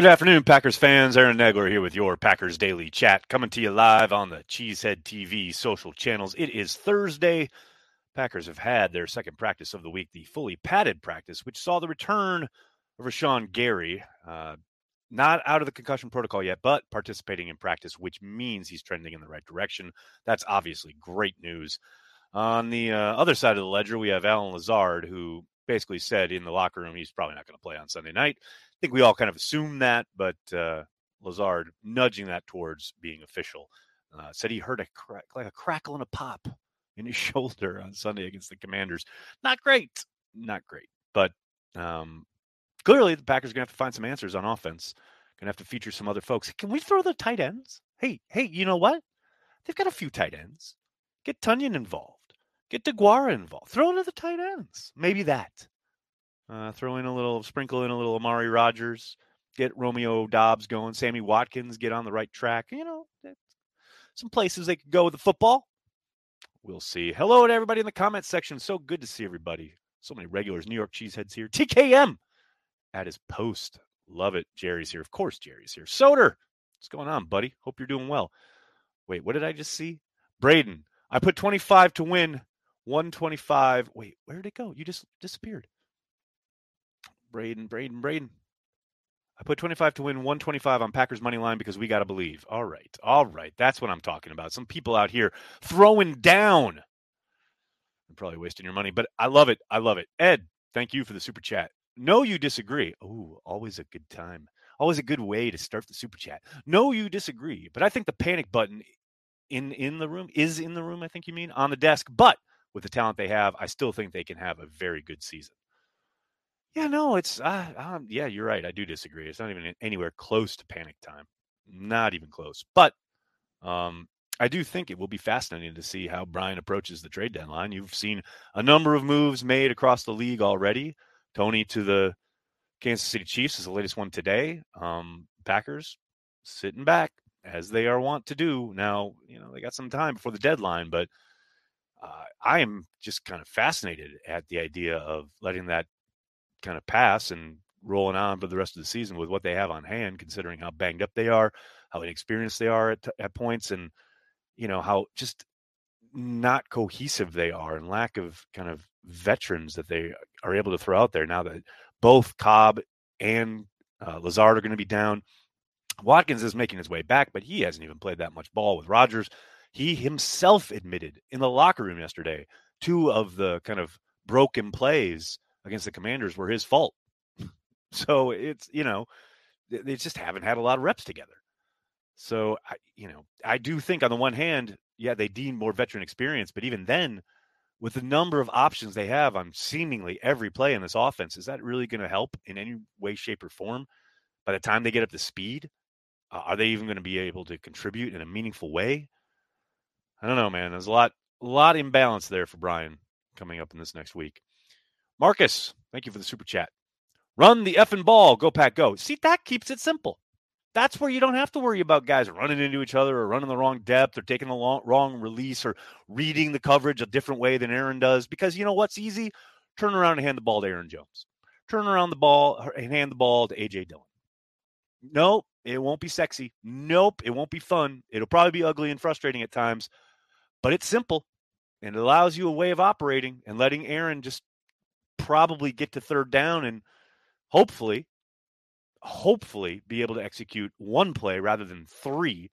Good afternoon, Packers fans. Aaron Nagler here with your Packers Daily Chat, coming to you live on the Cheesehead TV social channels. It is Thursday. Packers have had their second practice of the week, the fully padded practice, which saw the return of Rashan Gary. Uh, not out of the concussion protocol yet, but participating in practice, which means he's trending in the right direction. That's obviously great news. On the uh, other side of the ledger, we have Allen Lazard, who basically said in the locker room he's probably not going to play on Sunday night I think we all kind of assumed that, but uh, Lazard nudging that towards being official. Uh, said he heard a crack, like a crackle and a pop in his shoulder on Sunday against the Commanders. Not great, not great, but um, clearly the Packers are gonna have to find some answers on offense. Gonna have to feature some other folks. Can we throw the tight ends? Hey, hey, you know what? They've got a few tight ends. Get Tonyan involved. Get Deguara involved. Throw in the tight ends. Maybe that. Uh, throw in a little, sprinkle in a little Amari Rodgers. get Romeo Doubs going, Sammy Watkins, get on the right track. You know, some places they could go with the football. We'll see. Hello to everybody in the comments section. So good to see everybody. So many regulars. New York Cheeseheads here. TKM at his post. Love it. Jerry's here. Of course, Jerry's here. Soder, what's going on, buddy? Hope you're doing well. Wait, what did I just see? Braden, I put 25 to win 125. Wait, where did it go? You just disappeared. Braden, Braden, Braden. I put 25 to win 125 on Packers money line because we got to believe. All right. All right. That's what I'm talking about. Some people out here throwing down. I'm probably wasting your money, but I love it. I love it. Ed, thank you for the super chat. No, you disagree. Oh, always a good time. Always a good way to start the super chat. No, you disagree, but I think the panic button in in the room is in the room, I think you mean, on the desk, but with the talent they have, I still think they can have a very good season. Yeah, no, it's uh, um, yeah, you're right. I do disagree. It's not even anywhere close to panic time. Not even close. But um, I do think it will be fascinating to see how Brian approaches the trade deadline. You've seen a number of moves made across the league already. Toney to the Kansas City Chiefs is the latest one today. Um, Packers sitting back as they are wont to do. Now, you know, they got some time before the deadline, but uh, I am just kind of fascinated at the idea of letting that kind of pass and rolling on for the rest of the season with what they have on hand, considering how banged up they are, how inexperienced they are at, at points, and you know how just not cohesive they are, and lack of kind of veterans that they are able to throw out there now that both Cobb and uh, Lazard are going to be down. Watkins is making his way back, but he hasn't even played that much ball with Rodgers. He himself admitted in the locker room yesterday two of the kind of broken plays against the Commanders were his fault. So it's you know they just haven't had a lot of reps together. So I you know I do think on the one hand, yeah, they deem more veteran experience, but even then, with the number of options they have on seemingly every play in this offense, is that really going to help in any way, shape, or form? By the time they get up to speed, uh, are they even going to be able to contribute in a meaningful way? I don't know, man. There's a lot, a lot imbalance there for Brian coming up in this next week. Marcus, thank you for the super chat. Run the effing ball. Go, Pack, go. See, that keeps it simple. That's where you don't have to worry about guys running into each other or running the wrong depth or taking the long, wrong release or reading the coverage a different way than Aaron does. Because you know what's easy? Turn around and hand the ball to Aaron Jones. Turn around the ball and hand the ball to AJ Dillon. Nope, it won't be sexy. Nope, it won't be fun. It'll probably be ugly and frustrating at times, but it's simple and it allows you a way of operating and letting Aaron just probably get to third down and hopefully, hopefully be able to execute one play rather than three.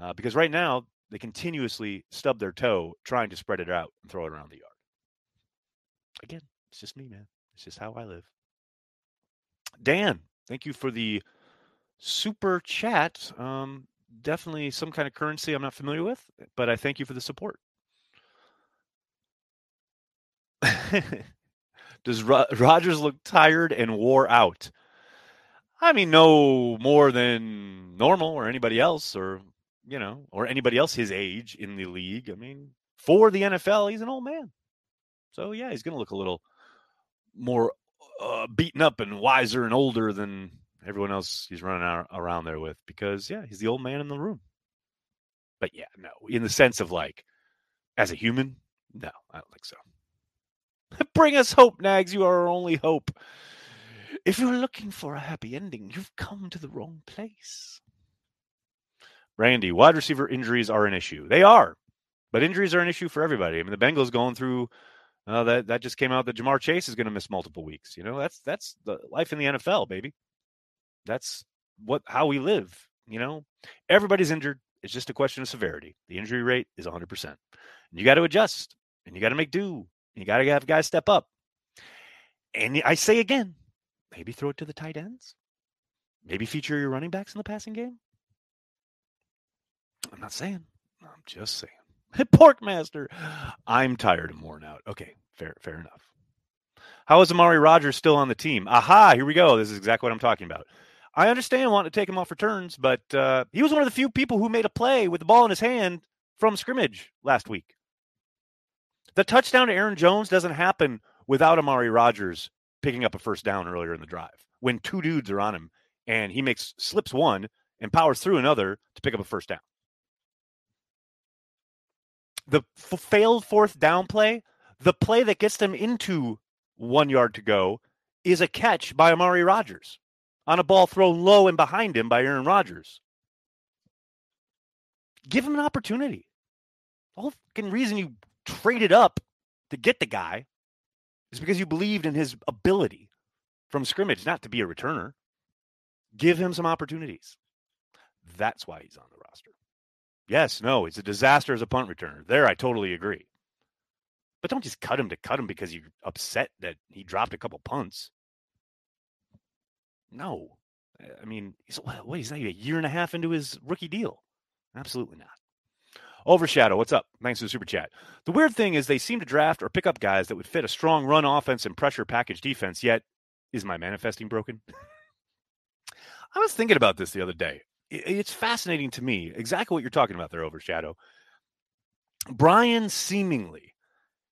Uh, because right now they continuously stub their toe trying to spread it out and throw it around the yard. Again, it's just me, man. It's just how I live. Dan, thank you for the super chat. Um, definitely some kind of currency I'm not familiar with, but I thank you for the support. Does Ro- Rodgers look tired and wore out? I mean, no more than normal or anybody else, or you know, or anybody else his age in the league. I mean, for the NFL, he's an old man, so yeah, he's going to look a little more uh, beaten up and wiser and older than everyone else he's running around there with because yeah, he's the old man in the room. But yeah, no, in the sense of like as a human, no, I don't think so. Bring us hope, Nags. You are our only hope. If you're looking for a happy ending, you've come to the wrong place. Randy, wide receiver injuries are an issue. They are, but injuries are an issue for everybody. I mean, the Bengals going through uh, that that just came out that Ja'Marr Chase is going to miss multiple weeks. You know, that's that's the life in the NFL, baby. That's what how we live. You know, everybody's injured. It's just a question of severity. The injury rate is 100%. And you got to adjust and you got to make do. You got to have guys step up. And I say again, maybe throw it to the tight ends. Maybe feature your running backs in the passing game. I'm not saying. I'm just saying. Porkmaster, I'm tired and worn out. Okay, fair, fair enough. How is Amari Rodgers still on the team? Aha, here we go. This is exactly what I'm talking about. I understand wanting to take him off returns, but uh, he was one of the few people who made a play with the ball in his hand from scrimmage last week. The touchdown to Aaron Jones doesn't happen without Amari Rodgers picking up a first down earlier in the drive when two dudes are on him and he makes slips one and powers through another to pick up a first down. The f- failed fourth down play, the play that gets them into one yard to go, is a catch by Amari Rodgers on a ball thrown low and behind him by Aaron Rodgers. Give him an opportunity. The whole fucking reason you traded up to get the guy is because you believed in his ability from scrimmage, not to be a returner. Give him some opportunities. That's why he's on the roster. Yes, no, it's a disaster as a punt returner. There, I totally agree. But don't just cut him to cut him because you're upset that he dropped a couple punts. No. I mean, he's, what, he's not even a year and a half into his rookie deal. Absolutely not. Overshadow, what's up? Thanks for the super chat. The weird thing is they seem to draft or pick up guys that would fit a strong run offense and pressure package defense, yet is my manifesting broken? I was thinking about this the other day. It's fascinating to me, exactly what you're talking about there, Overshadow. Brian seemingly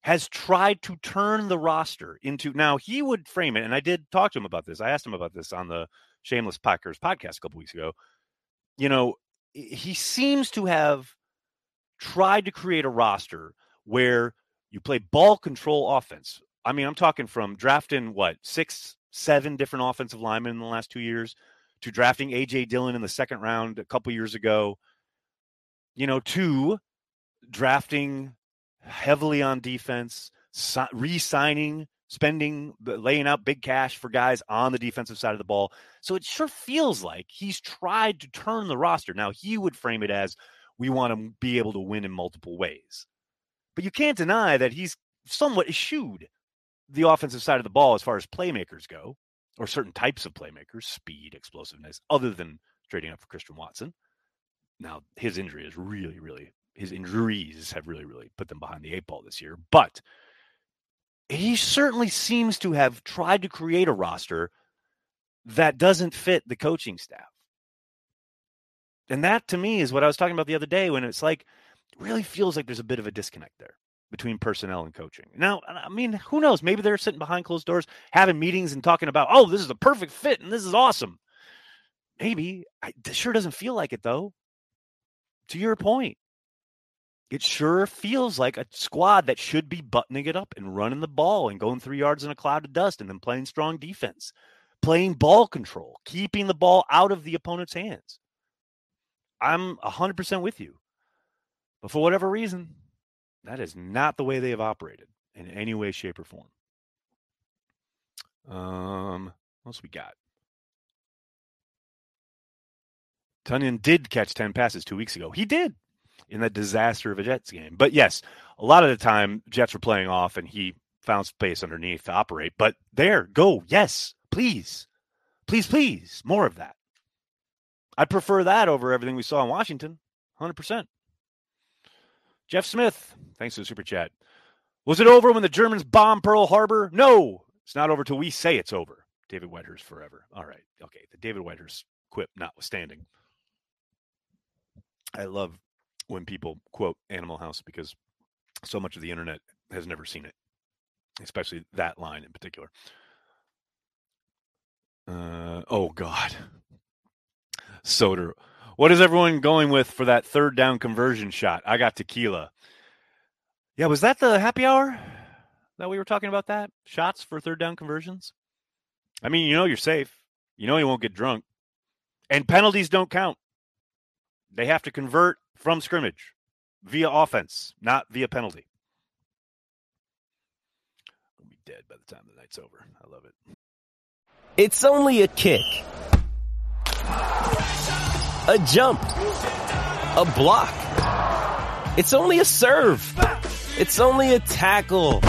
has tried to turn the roster into now he would frame it, and I did talk to him about this. I asked him about this on the Shameless Packers podcast a couple weeks ago. You know, he seems to have tried to create a roster where you play ball control offense. I mean, I'm talking from drafting what six, seven different offensive linemen in the last two years to drafting AJ Dillon in the second round a couple years ago. You know, to drafting heavily on defense, re signing, spending, laying out big cash for guys on the defensive side of the ball. So it sure feels like he's tried to turn the roster. Now, he would frame it as we want to be able to win in multiple ways. But you can't deny that he's somewhat eschewed the offensive side of the ball as far as playmakers go, or certain types of playmakers, speed, explosiveness, other than trading up for Christian Watson. Now, his injury is really, really his injuries have really, really put them behind the eight ball this year. But he certainly seems to have tried to create a roster that doesn't fit the coaching staff. And that to me is what I was talking about the other day when it's like, really feels like there's a bit of a disconnect there between personnel and coaching. Now, I mean, who knows? Maybe they're sitting behind closed doors having meetings and talking about, oh, this is a perfect fit and this is awesome. Maybe. I, it sure doesn't feel like it, though. To your point, it sure feels like a squad that should be buttoning it up and running the ball and going three yards in a cloud of dust and then playing strong defense, playing ball control, keeping the ball out of the opponent's hands. I'm 100% with you. But for whatever reason, that is not the way they have operated in any way, shape, or form. Um, what else we got? Tonyan did catch 10 passes two weeks ago. He did in that disaster of a Jets game. But yes, a lot of the time Jets were playing off and he found space underneath to operate. But there, go. Yes, please. Please, please. More of that. I'd prefer that over everything we saw in Washington. 100%. Jeff Smith, thanks for the super chat. Was it over when the Germans bombed Pearl Harbor? No, it's not over till we say it's over. David Whitehurst forever. All right. Okay. The David Whitehurst quip notwithstanding. I love when people quote Animal House because so much of the internet has never seen it, especially that line in particular. Uh, oh God, Soder. What is everyone going with for that third down conversion shot? I got tequila. Yeah, was that the happy hour that we were talking about? That shots for third down conversions. I mean, you know you're safe. You know you won't get drunk. And penalties don't count. They have to convert from scrimmage via offense, not via penalty. I'll be dead by the time the night's over. I love it. It's only a kick, a jump, a block. It's only a serve. It's only a tackle,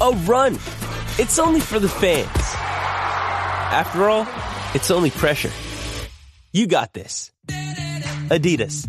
a run. It's only for the fans. After all, it's only pressure. You got this. Adidas.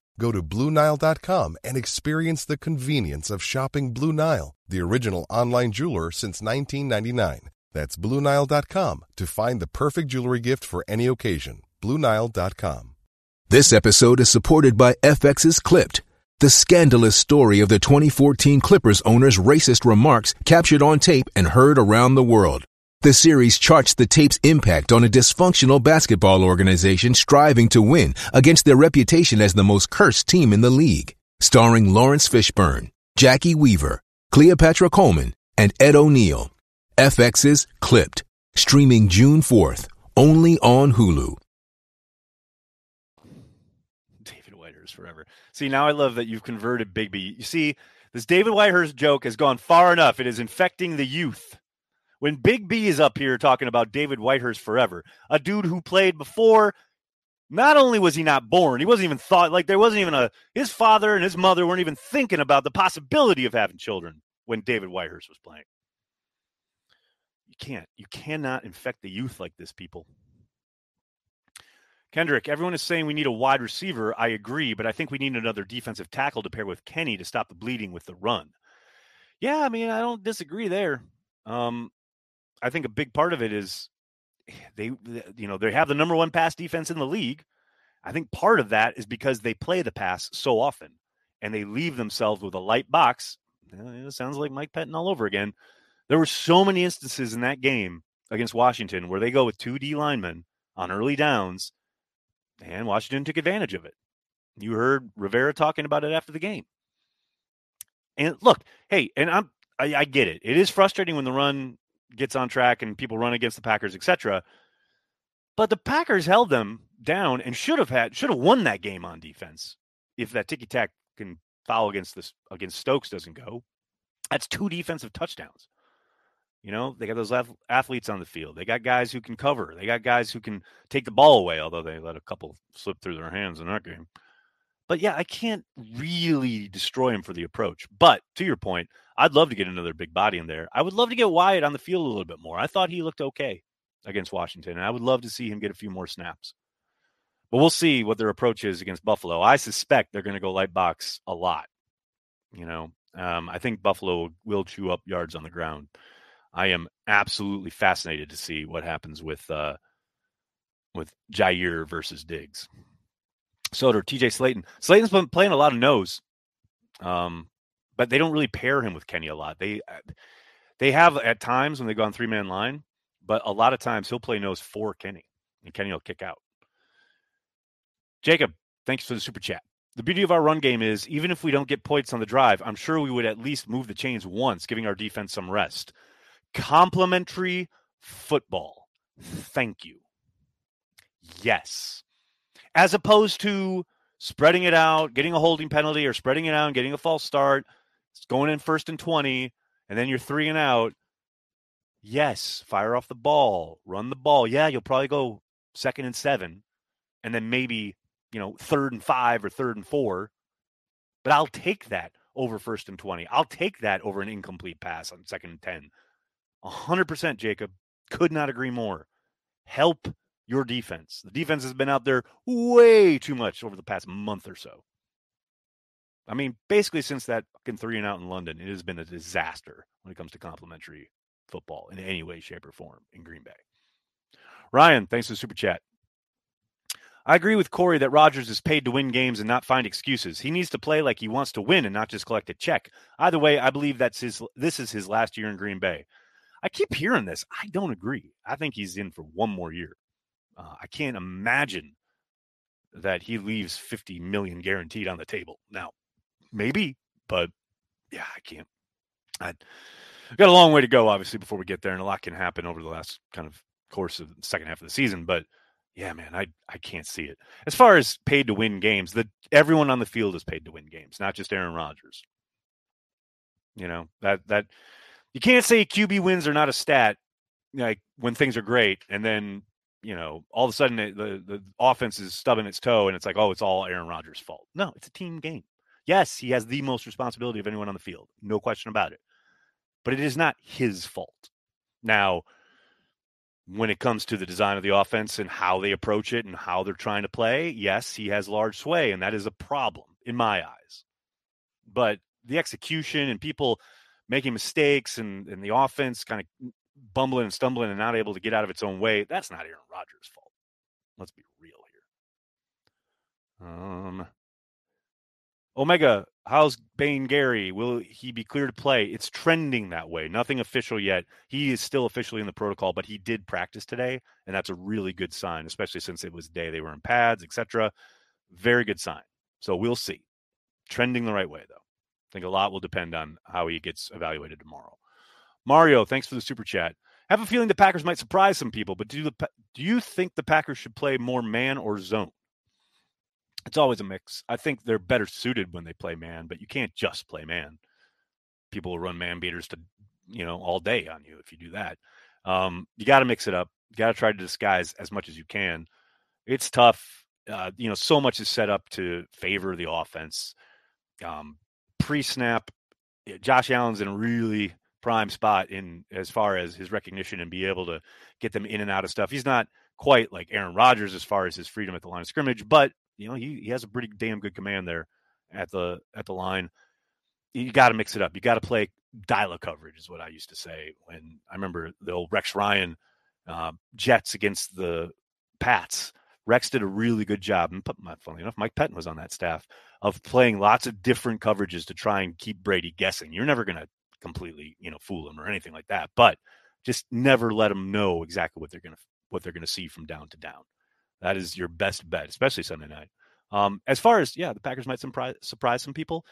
Go to BlueNile.com and experience the convenience of shopping Blue Nile, the original online jeweler since 1999. That's BlueNile.com to find the perfect jewelry gift for any occasion. BlueNile.com. This episode is supported by FX's Clipped, the scandalous story of the 2014 Clippers owner's racist remarks captured on tape and heard around the world. The series charts the tape's impact on a dysfunctional basketball organization striving to win against their reputation as the most cursed team in the league. Starring Laurence Fishburne, Jacki Weaver, Cleopatra Coleman, and Ed O'Neill. FX's Clipped, streaming June 4th, only on Hulu. David Whitehurst forever. See, now I love that you've converted Bigby. You see, this David Whitehurst joke has gone far enough. It is infecting the youth. When Big B is up here talking about David Whitehurst forever, a dude who played before, not only was he not born, he wasn't even thought like there wasn't even a his father and his mother weren't even thinking about the possibility of having children when David Whitehurst was playing. You can't, you cannot infect the youth like this, people. Kendrick, everyone is saying we need a wide receiver. I agree, but I think we need another defensive tackle to pair with Kenny to stop the bleeding with the run. Yeah, I mean, I don't disagree there. Um, I think a big part of it is eh, they, you know, they have the number one pass defense in the league. I think part of that is because they play the pass so often and they leave themselves with a light box. It sounds like Mike Pettine all over again. There were so many instances in that game against Washington where they go with two D linemen on early downs, and Washington took advantage of it. You heard Rivera talking about it after the game. And look, hey, and I'm I, I get it. It is frustrating when the run gets on track and people run against the Packers, etc. But the Packers held them down and should have had should have won that game on defense if that ticky tack can foul against this against Stokes doesn't go. That's two defensive touchdowns. You know, they got those athletes on the field. They got guys who can cover. They got guys who can take the ball away, although they let a couple slip through their hands in that game. But yeah, I can't really destroy him for the approach. But to your point, I'd love to get another big body in there. I would love to get Wyatt on the field a little bit more. I thought he looked okay against Washington, and I would love to see him get a few more snaps. But we'll see what their approach is against Buffalo. I suspect they're going to go light box a lot. You know, um, I think Buffalo will chew up yards on the ground. I am absolutely fascinated to see what happens with uh, with Jaire versus Diggs. Soder, TJ Slaton. Slaton's been playing a lot of nose, um, but they don't really pair him with Kenny a lot. They uh, they have at times when they go on three man line, but a lot of times he'll play nose for Kenny, and Kenny will kick out. Jacob, thanks for the super chat. the beauty of our run game is even if we don't get points on the drive, I'm sure we would at least move the chains once, giving our defense some rest. Complementary football. Thank you. Yes. As opposed to spreading it out, getting a holding penalty, or spreading it out and getting a false start, going in first and 20, and then you're three and out. Yes, fire off the ball, run the ball. Yeah, you'll probably go second and seven, and then maybe, you know, third and five or third and four. But I'll take that over first and 20. I'll take that over an incomplete pass on second and 10. 100%, Jacob. Could not agree more. Help your defense. The defense has been out there way too much over the past month or so. I mean, basically since that fucking three and out in London, it has been a disaster when it comes to complimentary football in any way, shape, or form in Green Bay. Ryan, thanks for the super chat. I agree with Corey that Rodgers is paid to win games and not find excuses. He needs to play like he wants to win and not just collect a check. Either way, I believe that's his this is his last year in Green Bay. I keep hearing this. I don't agree. I think he's in for one more year. Uh, I can't imagine that he leaves 50 million guaranteed on the table. Now, maybe, but yeah, I can't. I got a long way to go, obviously, before we get there, and a lot can happen over the last kind of course of the second half of the season. But yeah, man, I I can't see it. As far as paid to win games, that everyone on the field is paid to win games, not just Aaron Rodgers. You know that that you can't say QB wins are not a stat, like when things are great, and then you know all of a sudden the the offense is stubbing its toe, and it's like, oh, it's all Aaron Rodgers' fault. No, it's a team game. Yes, he has the most responsibility of anyone on the field, no question about it. But it is not his fault. Now, when it comes to the design of the offense and how they approach it and how they're trying to play, yes, he has large sway, and that is a problem in my eyes. But the execution and people making mistakes and, and the offense kind of bumbling and stumbling and not able to get out of its own way, that's not Aaron Rodgers' fault. Let's be real here. Um, Omega, how's Bane Gary? Will he be clear to play? It's trending that way. Nothing official yet. He is still officially in the protocol, but he did practice today, and that's a really good sign, especially since it was the day they were in pads, etc. Very good sign. So we'll see. Trending the right way, though. I think a lot will depend on how he gets evaluated tomorrow. Mario, thanks for the super chat. I have a feeling the Packers might surprise some people, but do the do you think the Packers should play more man or zone? it's always a mix. I think they're better suited when they play man, but you can't just play man. People will run man beaters to, you know, all day on you if you do that. Um, you got to mix it up. You got to try to disguise as much as you can. It's tough. Uh, you know, so much is set up to favor the offense. Um, pre-snap, Josh Allen's in a really prime spot in as far as his recognition and be able to get them in and out of stuff. He's not quite like Aaron Rodgers as far as his freedom at the line of scrimmage, but you know, he, he has a pretty damn good command there at the at the line. You got to mix it up. You got to play dial coverage, is what I used to say when I remember the old Rex Ryan uh, Jets against the Pats. Rex did a really good job, and funny enough, Mike Pettine was on that staff of playing lots of different coverages to try and keep Brady guessing. You're never going to completely, you know, fool them or anything like that, but just never let them know exactly what they're to what they're to see from down to down. That is your best bet, especially Sunday night. Um, as far as yeah, the Packers might surprise surprise some people.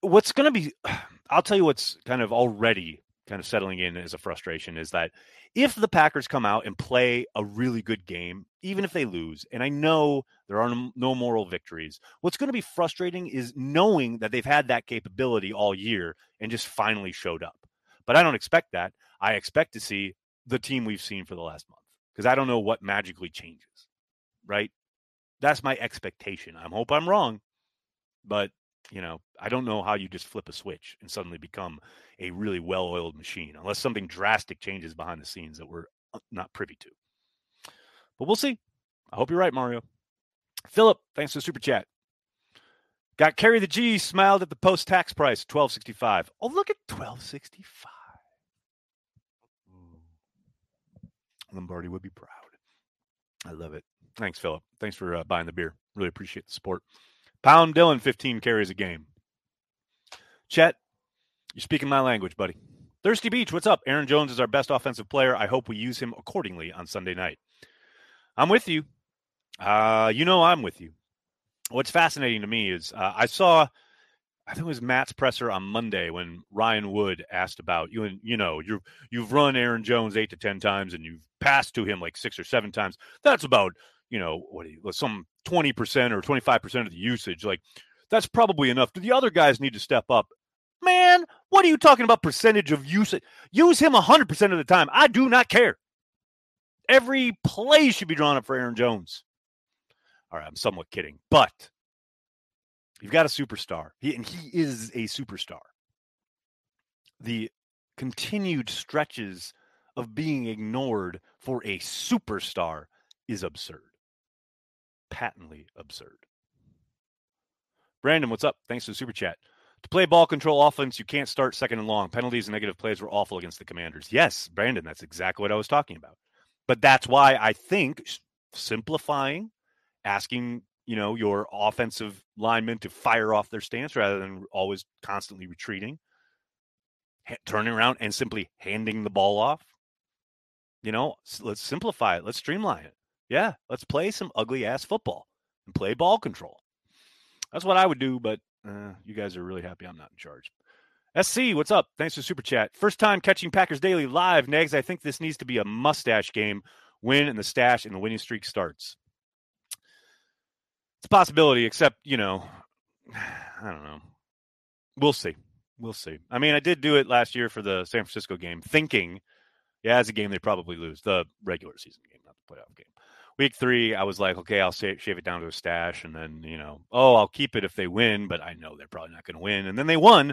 What's to be, I'll tell you what's kind of already kind of settling in as a frustration is that if the Packers come out and play a really good game, even if they lose, and I know there are no moral victories, what's going to be frustrating is knowing that they've had that capability all year and just finally showed up. But I don't expect that. I expect to see the team we've seen for the last month because I don't know what magically changes, right? That's my expectation. I hope I'm wrong, but you know, I don't know how you just flip a switch and suddenly become a really well-oiled machine unless something drastic changes behind the scenes that we're uh, not privy to. But we'll see. I hope you're right, Mario. Philip, thanks for the super chat. Got carry the G, smiled at the post tax price, 1265. Oh, look at 1265. Lombardi would be proud. I love it. Thanks, Philip. Thanks for uh, buying the beer. Really appreciate the support. Pound Dillon, 15 carries a game. Chet, you're speaking my language, buddy. Thirsty Beach, what's up? Aaron Jones is our best offensive player. I hope we use him accordingly on Sunday night. I'm with you. Uh, you know I'm with you. what's fascinating to me is uh, I saw, I think it was Matt's presser on Monday when Ryan Wood asked about you and you know you you've run Aaron Jones eight to ten times and you've passed to him like six or seven times. That's about you know what you, some twenty percent or twenty five percent of the usage. Like that's probably enough. Do the other guys need to step up? Man, what are you talking about percentage of usage? Use him 100% of the time. I do not care. Every play should be drawn up for Aaron Jones. All right, I'm somewhat kidding, but you've got a superstar, he, and he is a superstar. The continued stretches of being ignored for a superstar is absurd, patently absurd. Brandon, what's up? Thanks for the super chat. To play ball control offense, you can't start second and long. Penalties and negative plays were awful against the Commanders. Yes, Brandon, that's exactly what I was talking about. But that's why I think simplifying, asking, you know, your offensive linemen to fire off their stance rather than always constantly retreating, turning around and simply handing the ball off. You know, let's simplify it. Let's streamline it. Yeah, let's play some ugly ass football and play ball control. That's what I would do, but uh, you guys are really happy I'm not in charge. SC, what's up? Thanks for super chat. First time catching Packers Daily live. Nags, I think this needs to be a mustache game. Win and the stash and the winning streak starts. It's a possibility, except, you know, I don't know. We'll see. We'll see. I mean, I did do it last year for the San Francisco game, thinking, yeah, as a game they probably lose, the regular season game, not the playoff game week three, I was like, okay, I'll shave, shave it down to a stash, and then you know, oh, I'll keep it if they win, but I know they're probably not going to win. And then they won,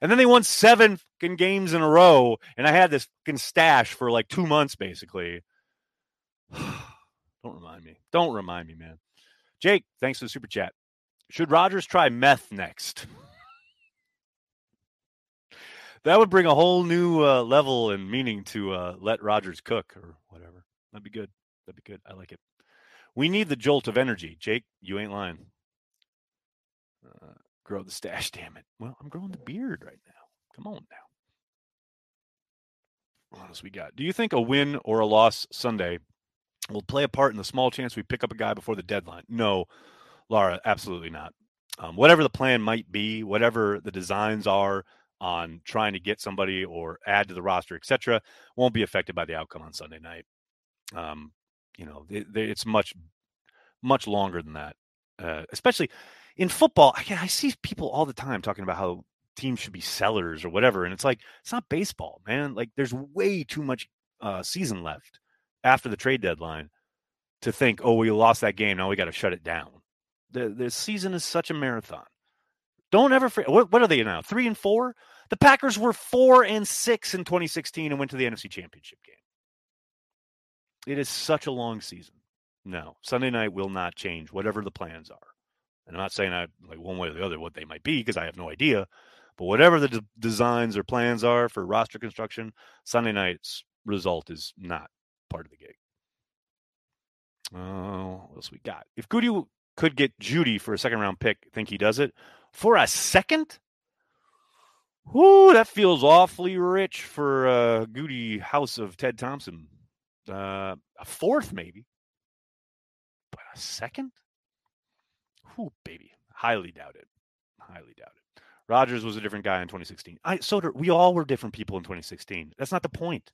and then they won seven fucking games in a row, and I had this fucking stash for like two months basically. Don't remind me. Don't remind me, man. Jake, thanks for the super chat. Should Rodgers try meth next? that would bring a whole new uh, level and meaning to uh, let Rodgers cook or whatever. That'd be good. That'd be good. I like it. We need the jolt of energy. Jake, you ain't lying. Uh, grow the stash, damn it. Well, I'm growing the beard right now. Come on now. What else we got? Do you think a win or a loss Sunday will play a part in the small chance we pick up a guy before the deadline? No, Laura, absolutely not. Um, whatever the plan might be, whatever the designs are on trying to get somebody or add to the roster, etc., won't be affected by the outcome on Sunday night. Um, you know, it, it's much, much longer than that. Uh, especially in football, I, I see people all the time talking about how teams should be sellers or whatever, and it's like it's not baseball, man. Like there's way too much uh, season left after the trade deadline to think, oh, we lost that game, now we got to shut it down. The the season is such a marathon. Don't ever forget. What, what are they now? Three and four. The Packers were four and six in 2016 and went to the NFC Championship game. It is such a long season. No, Sunday night will not change whatever the plans are. And I'm not saying I like one way or the other what they might be because I have no idea. But whatever the d- designs or plans are for roster construction, Sunday night's result is not part of the gig. Oh, uh, what else we got? If Gutey could get Jeudy for a second round pick, think he does it for a second? Whoo, that feels awfully rich for uh, Gutey House of Ted Thompson uh, a fourth maybe, but a second? Who baby, highly doubted, highly doubted. Rodgers was a different guy in 2016. I so we all were different people in 2016. That's not the point.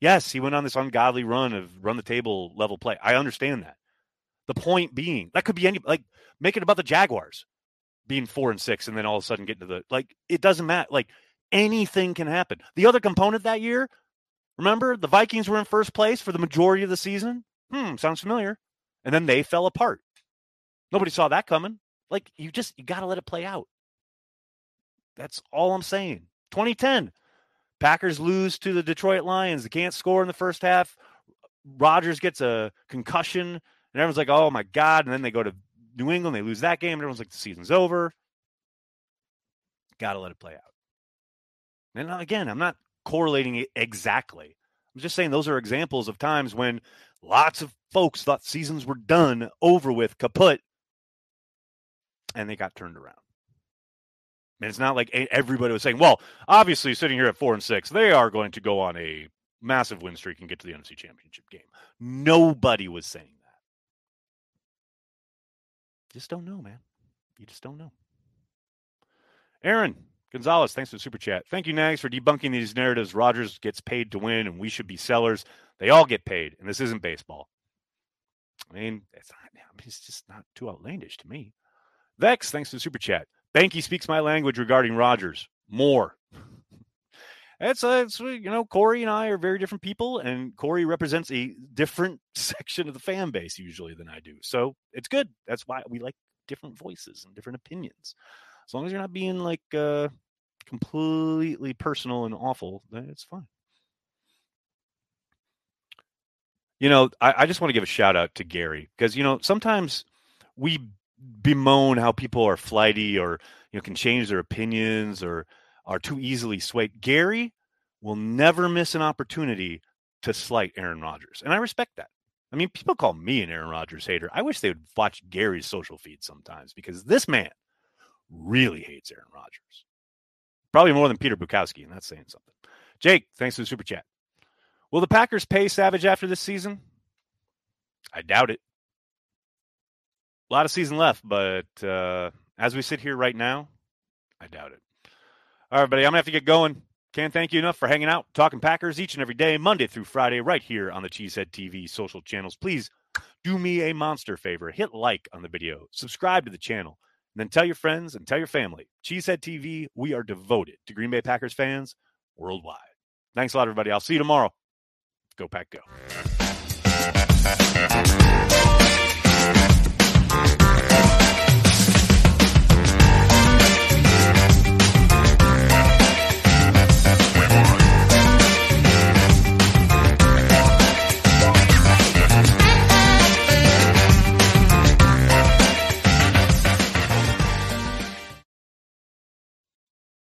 Yes, he went on this ungodly run of run the table level play. I understand that. The point being, that could be any like make it about the Jaguars being four and six, and then all of a sudden get to the like it doesn't matter. Like anything can happen. The other component that year Remember, the Vikings were in first place for the majority of the season? Hmm, sounds familiar. And then they fell apart. Nobody saw that coming. Like, you just, you got to let it play out. That's all I'm saying. 2010, Packers lose to the Detroit Lions. They can't score in the first half. Rodgers gets a concussion, and everyone's like, oh my God. And then they go to New England, they lose that game. Everyone's like, the season's over. Got to let it play out. And again, I'm not correlating it exactly. I'm just saying those are examples of times when lots of folks thought seasons were done, over with, kaput, and they got turned around. And it's not like everybody was saying, well, obviously, sitting here at four and six, they are going to go on a massive win streak and get to the NFC Championship game. Nobody was saying that. just don't know, man. You just don't know. Aaron Gonzalez, thanks for the super chat. Thank you, Nags, for debunking these narratives. Rodgers gets paid to win, and we should be sellers. They all get paid, and this isn't baseball. I mean, it's not. I mean, it's just not too outlandish to me. Vex, thanks for the super chat. Behnke speaks my language regarding Rodgers. More. It's, uh, it's, you know, Corey and I are very different people, and Corey represents a different section of the fan base usually than I do. So it's good. That's why we like different voices and different opinions. As long as you're not being like uh, completely personal and awful, then it's fine. You know, I, I just want to give a shout out to Gary because, you know, sometimes we bemoan how people are flighty or, you know, can change their opinions or are too easily swayed. Gary will never miss an opportunity to slight Aaron Rodgers. And I respect that. I mean, people call me an Aaron Rodgers hater. I wish they would watch Gary's social feed sometimes because this man really hates Aaron Rodgers. Probably more than Peter Bukowski, and that's saying something. Jake, thanks for the super chat. Will the Packers pay Savage after this season? I doubt it. A lot of season left, but uh, as we sit here right now, I doubt it. All right, buddy, I'm going to have to get going. Can't thank you enough for hanging out, talking Packers each and every day, Monday through Friday, right here on the Cheesehead TV social channels. Please do me a monster favor. Hit like on the video, subscribe to the channel, and then tell your friends and tell your family. Cheesehead TV, we are devoted to Green Bay Packers fans worldwide. Thanks a lot, everybody. I'll see you tomorrow. Go Pack Go.